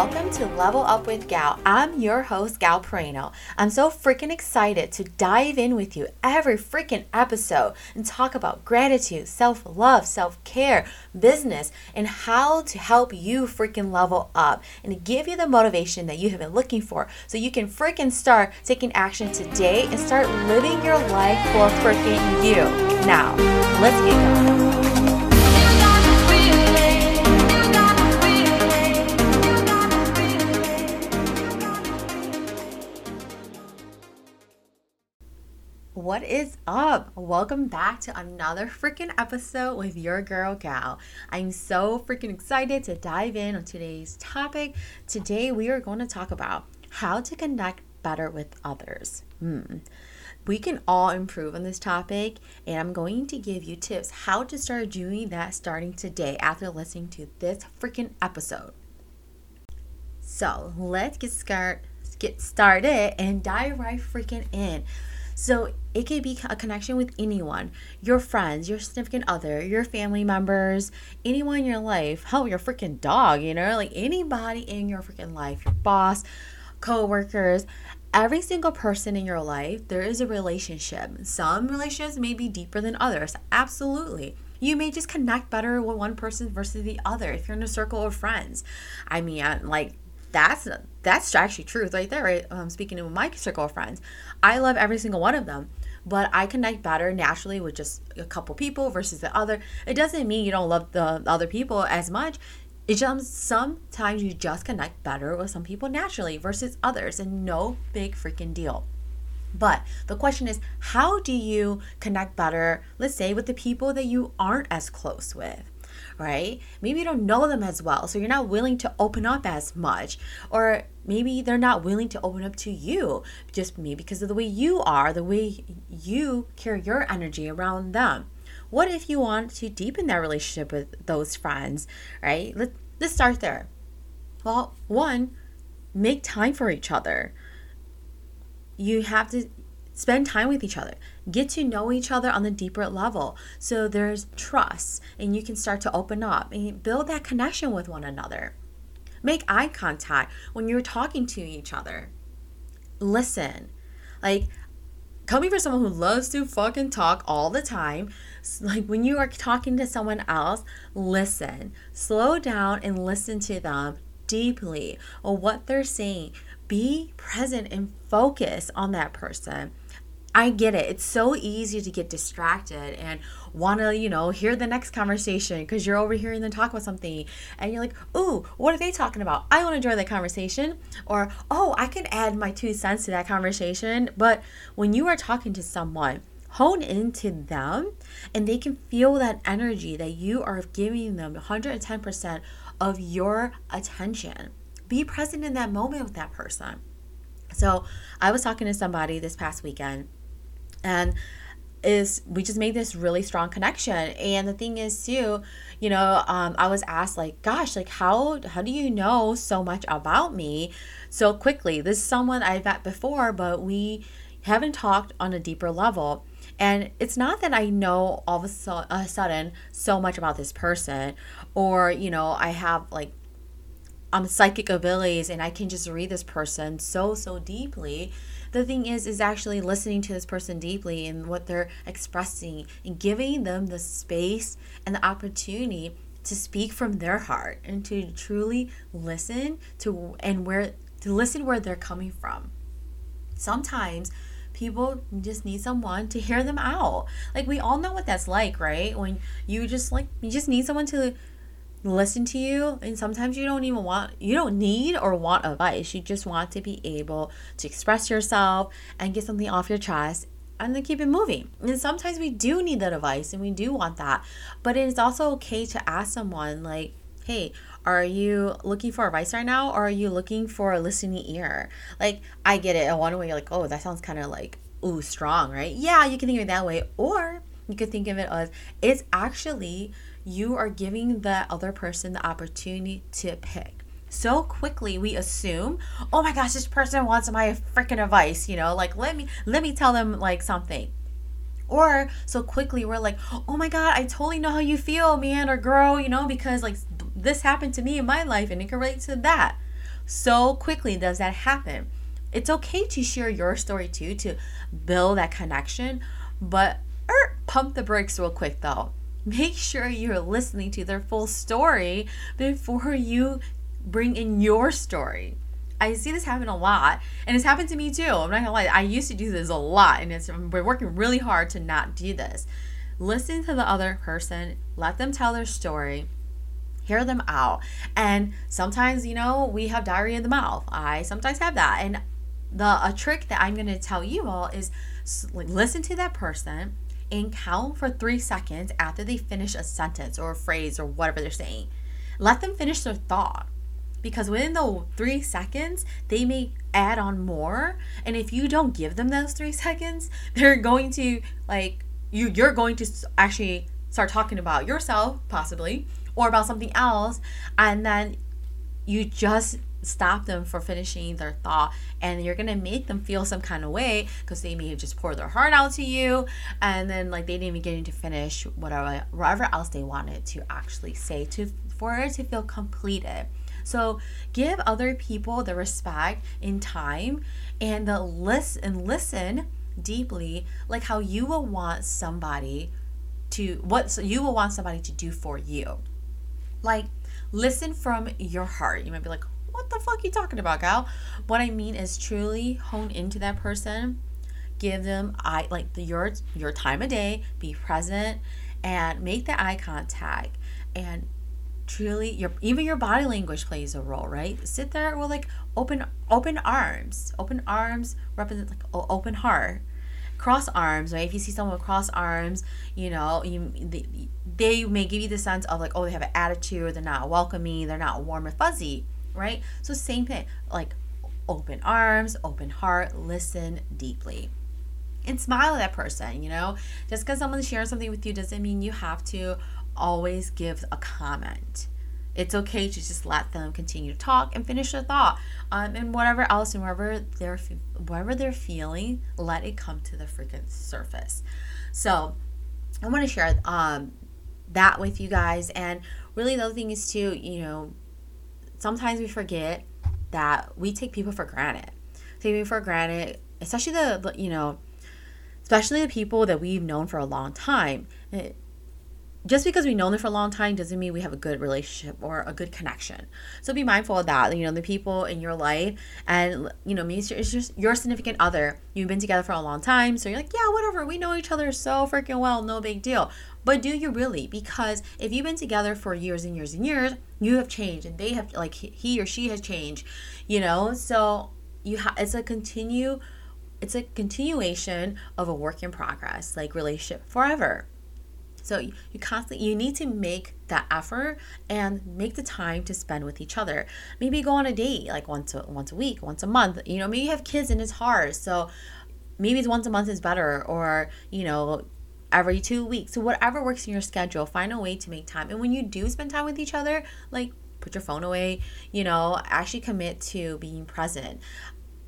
welcome to Level Up with Gal. I'm your host, Gal Perino. I'm so freaking excited to dive in with you every freaking episode and talk about gratitude, self love, self care, business, and how to help you freaking level up and give you the motivation that you have been looking for so you can freaking start taking action today and start living your life for freaking you. Now, let's get going. What is up? Welcome back to another freaking episode with your girl Gal. I'm so freaking excited to dive in on today's topic. Today, we are going to talk about how to connect better with others. Hmm. We can all improve on this topic, and I'm going to give you tips how to start doing that starting today after listening to this freaking episode. So, let's get start get started and dive right freaking in. So it could be a connection with anyone your friends, your significant other, your family members, anyone in your life. Hell, your freaking dog, you know, like anybody in your freaking life, your boss, co workers. Every single person in your life, there is a relationship. Some relationships may be deeper than others. Absolutely. You may just connect better with one person versus the other if you're in a circle of friends. I mean, like that's that's actually truth right there right? Um, speaking to my circle of friends i love every single one of them but i connect better naturally with just a couple people versus the other. It doesn't mean you don't love the other people as much. It just sometimes you just connect better with some people naturally versus others and no big freaking deal. But the question is, how do you connect better, let's say, with the people that you aren't as close with? Right? Maybe you don't know them as well, so you're not willing to open up as much. Or maybe they're not willing to open up to you, just maybe because of the way you are, the way you carry your energy around them. What if you want to deepen that relationship with those friends, right? Let, let's start there. Well, one, make time for each other. You have to spend time with each other. Get to know each other on the deeper level. So there's trust and you can start to open up and build that connection with one another. Make eye contact when you're talking to each other. Listen. Like coming from someone who loves to fucking talk all the time like when you are talking to someone else listen. Slow down and listen to them deeply or what they're saying be present and focus on that person I get it. It's so easy to get distracted and want to, you know, hear the next conversation because you're overhearing them talk about something and you're like, ooh, what are they talking about? I want to join that conversation. Or, oh, I can add my two cents to that conversation. But when you are talking to someone, hone into them and they can feel that energy that you are giving them 110% of your attention. Be present in that moment with that person. So, I was talking to somebody this past weekend and is we just made this really strong connection and the thing is too you know um, i was asked like gosh like how how do you know so much about me so quickly this is someone i've met before but we haven't talked on a deeper level and it's not that i know all of a, sudden so much about this person or you know i have like um psychic abilities and i can just read this person so so deeply. The thing is is actually listening to this person deeply and what they're expressing and giving them the space and the opportunity to speak from their heart and to truly listen to and where to listen where they're coming from. Sometimes people just need someone to hear them out. Like we all know what that's like right? When you just like you just need someone to listen to you and sometimes you don't even want you don't need or want advice. You just want to be able to express yourself and get something off your chest and then keep it moving. And sometimes we do need that advice and we do want that but it is also okay to ask someone like hey are you looking for advice right now or are you looking for a listening ear? Like i get it in one way you're like oh that sounds kind of like ooh strong right? Yeah you can think of it that way. Or you could think of it as it's actually you are giving the other person the opportunity to pick. So quickly we assume, oh my gosh, this person wants my freaking advice, you know, like let me let me tell them like something. Or so quickly we're like, oh my god, I totally know how you feel, man or girl, you know, because like this happened to me in my life and it can relate to that. so quickly does that happen. It's okay to share your story too to build that connection, but pump the brakes real quick though. Make sure you're listening to their full story before you bring in your story. I see this happen a lot, and it's happened to me too. I'm not gonna lie, I used to do this a lot, and it's we're working really hard to not do this. Listen to the other person, let them tell their story, hear them out. And sometimes, you know, we have diarrhea in the mouth. I sometimes have that. And the a trick that I'm gonna tell you all is listen to that person and count for three seconds after they finish a sentence or a phrase or whatever they're saying. Let them finish their thought. Because within the three seconds they may add on more. And if you don't give them those three seconds they're going to like you you're going to actually start talking about yourself possibly or about something else. And then you just stop them for finishing their thought and you're gonna make them feel some kind of way because they may have just poured their heart out to you and then like they didn't even get to finish whatever whatever else they wanted to actually say to for it to feel completed so give other people the respect in time and the listen and listen deeply like how you will want somebody to what so you will want somebody to do for you. Like listen from your heart. You might be like, what the fuck you talking about, gal? What I mean is truly hone into that person, give them eye like the your your time of day, be present, and make the eye contact. And truly your even your body language plays a role right? Sit there with like open open arms. Open arms represent like open heart. Cross arms right? If you see someone with cross arms you know you they, they may give you the sense of like oh they have an attitude they're not welcoming they're not warm and fuzzy right so same thing like open arms open heart listen deeply and smile at that person you know just because someone shares something with you doesn't mean you have to always give a comment. It's okay to just let them continue to talk and finish their thought. Um, and whatever else and whatever they're whatever they're feeling, let it come to the freaking surface. So I want to share um, that with you guys. And really, the other thing is to you know, sometimes we forget that we take people for granted. Take people for granted, especially the you know, especially the people that we've known for a long time. It, just because we know them for a long time doesn't mean we have a good relationship or a good connection. So be mindful of that. You know, the people in your life, and you know, maybe it's just your significant other. You've been together for a long time, so you're like, yeah, whatever. We know each other so freaking well, no big deal. But do you really? Because if you've been together for years and years and years, you have changed, and they have like he or she has changed. You know, so you have it's a continue. It's a continuation of a work in progress, like relationship forever so you constantly you need to make that effort and make the time to spend with each other. Maybe go on a date like once a, once a week, once a month. You know, maybe you have kids and it's hard. So maybe it's once a month is better or, you know, every 2 weeks. So whatever works in your schedule, find a way to make time. And when you do spend time with each other, like put your phone away, you know, actually commit to being present.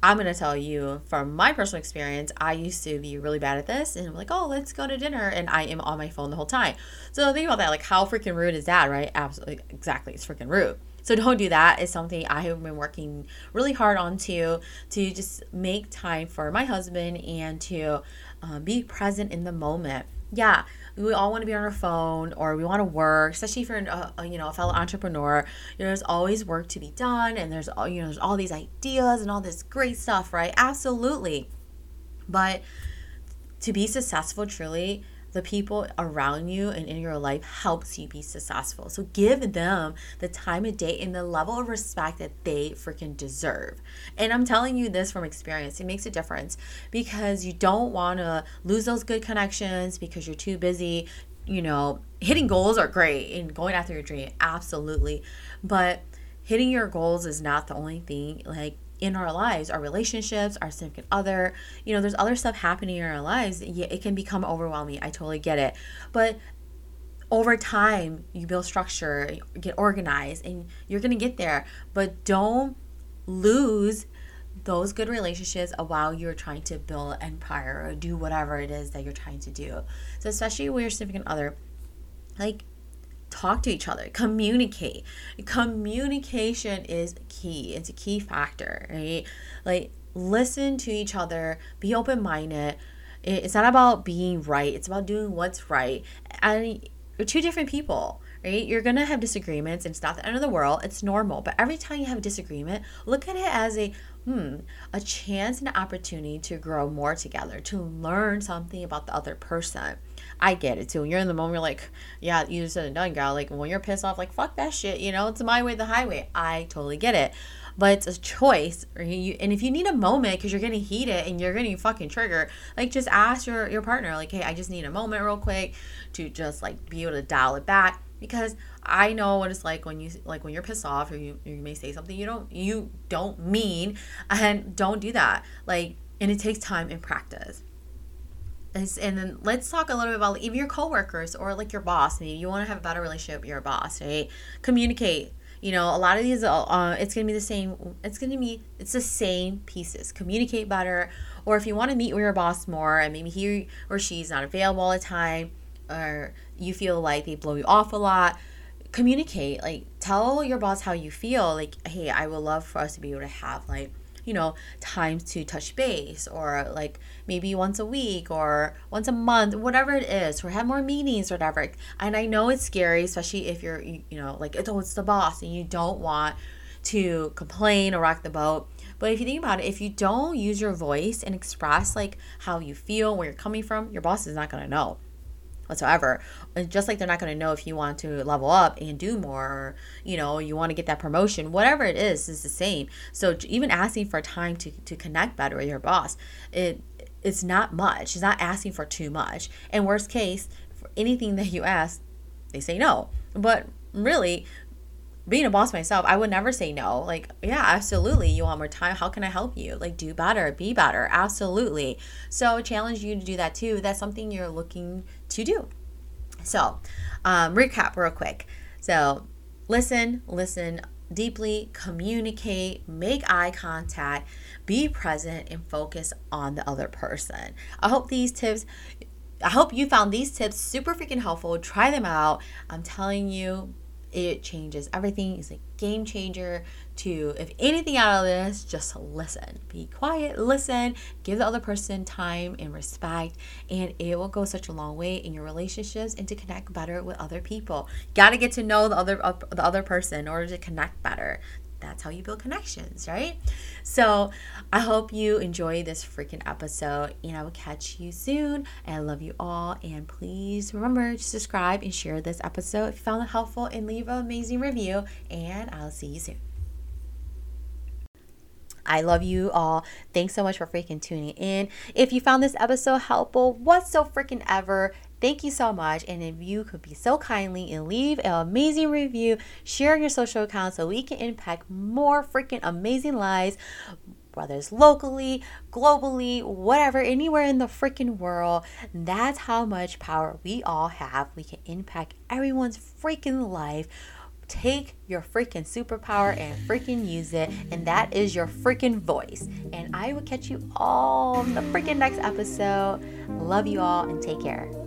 I'm going to tell you from my personal experience, I used to be really bad at this. And I'm like, oh, let's go to dinner. And I am on my phone the whole time. So think about that. Like, how freaking rude is that, right? Absolutely. Exactly. It's freaking rude. So don't do that. It's something I have been working really hard on to, to just make time for my husband and to um, be present in the moment. Yeah, we all want to be on our phone or we want to work, especially for a, a, you know a fellow entrepreneur. You know, there's always work to be done, and there's all you know there's all these ideas and all this great stuff, right? Absolutely, but to be successful truly the people around you and in your life helps you be successful. So give them the time of day and the level of respect that they freaking deserve. And I'm telling you this from experience. It makes a difference because you don't want to lose those good connections because you're too busy, you know, hitting goals are great and going after your dream absolutely. But hitting your goals is not the only thing. Like in our lives, our relationships, our significant other. You know, there's other stuff happening in our lives. It can become overwhelming. I totally get it. But over time, you build structure, get organized, and you're going to get there. But don't lose those good relationships while you're trying to build empire or do whatever it is that you're trying to do. So, especially with your significant other, like talk to each other, communicate. Communication is key. It's a key factor, right? Like listen to each other, be open-minded. It's not about being right. It's about doing what's right. And you're two different people right? You're gonna have disagreements, it's not the end of the world. It's normal. But every time you have a disagreement, look at it as a hmm, a chance and an opportunity to grow more together, to learn something about the other person. I get it too. When you're in the moment, you're like, yeah, you said it done, girl. Like when you're pissed off, like fuck that shit. You know, it's my way, the highway. I totally get it, but it's a choice. And if you need a moment because you're getting heated and you're getting fucking triggered, like just ask your your partner, like, hey, I just need a moment real quick to just like be able to dial it back because I know what it's like when you like when you're pissed off or you, you may say something you don't you don't mean and don't do that like and it takes time and practice and then let's talk a little bit about even your coworkers or like your boss. Maybe you want to have a better relationship with your boss, right? Communicate. You know, a lot of these, uh, uh, it's gonna be the same. It's gonna be, it's the same pieces. Communicate better, or if you want to meet with your boss more, and maybe he or she's not available all the time, or you feel like they blow you off a lot, communicate. Like, tell your boss how you feel. Like, hey, I would love for us to be able to have like you know, times to touch base or like maybe once a week or once a month, whatever it is, or have more meetings or whatever. And I know it's scary, especially if you're, you, know, like, it's, oh, it's the boss and you don't want to complain or rock the boat. But if you think about it, if you don't use your voice and express like how you feel, where you're coming from, your boss is not going to know whatsoever. Just like they're not going to know if you want to level up and do more, or, you know, you want to get that promotion, whatever it is, is the same. So even asking for time to, to connect better with your boss, it it's not much. It's not asking for too much. And worst case, for anything that you ask, they say no. But really, being a boss myself, I would never say no. Like, yeah, absolutely. You want more time? How can I help you? Like, do better, be better. Absolutely. So, challenge you to do that too. That's something you're looking to do. So, um, recap real quick. So, listen, listen deeply, communicate, make eye contact, be present, and focus on the other person. I hope these tips. I hope you found these tips super freaking helpful. Try them out. I'm telling you, it changes everything. It's a game changer to, if anything out of this, just listen. Be quiet, listen, give the other person time and respect, and it will go such a long way in your relationships and to connect better with other people. Got to get to know the other the other person in order to connect better that's how you build connections, right? So I hope you enjoy this freaking episode, and I will catch you soon. I love you all, and please remember to subscribe and share this episode if you found it helpful, and leave an amazing review. And I'll see you soon. I love you all. Thanks so much for freaking tuning in. If you found this episode helpful, what's so freaking ever? Thank you so much. And if you could be so kindly and leave an amazing review, share your social accounts so we can impact more freaking amazing lives, whether it's locally, globally, whatever, anywhere in the freaking world. That's how much power we all have. We can impact everyone's freaking life take your freaking superpower and freaking use it. And that is your freaking voice. And I will catch you all in the freaking next episode. Love you all and take care.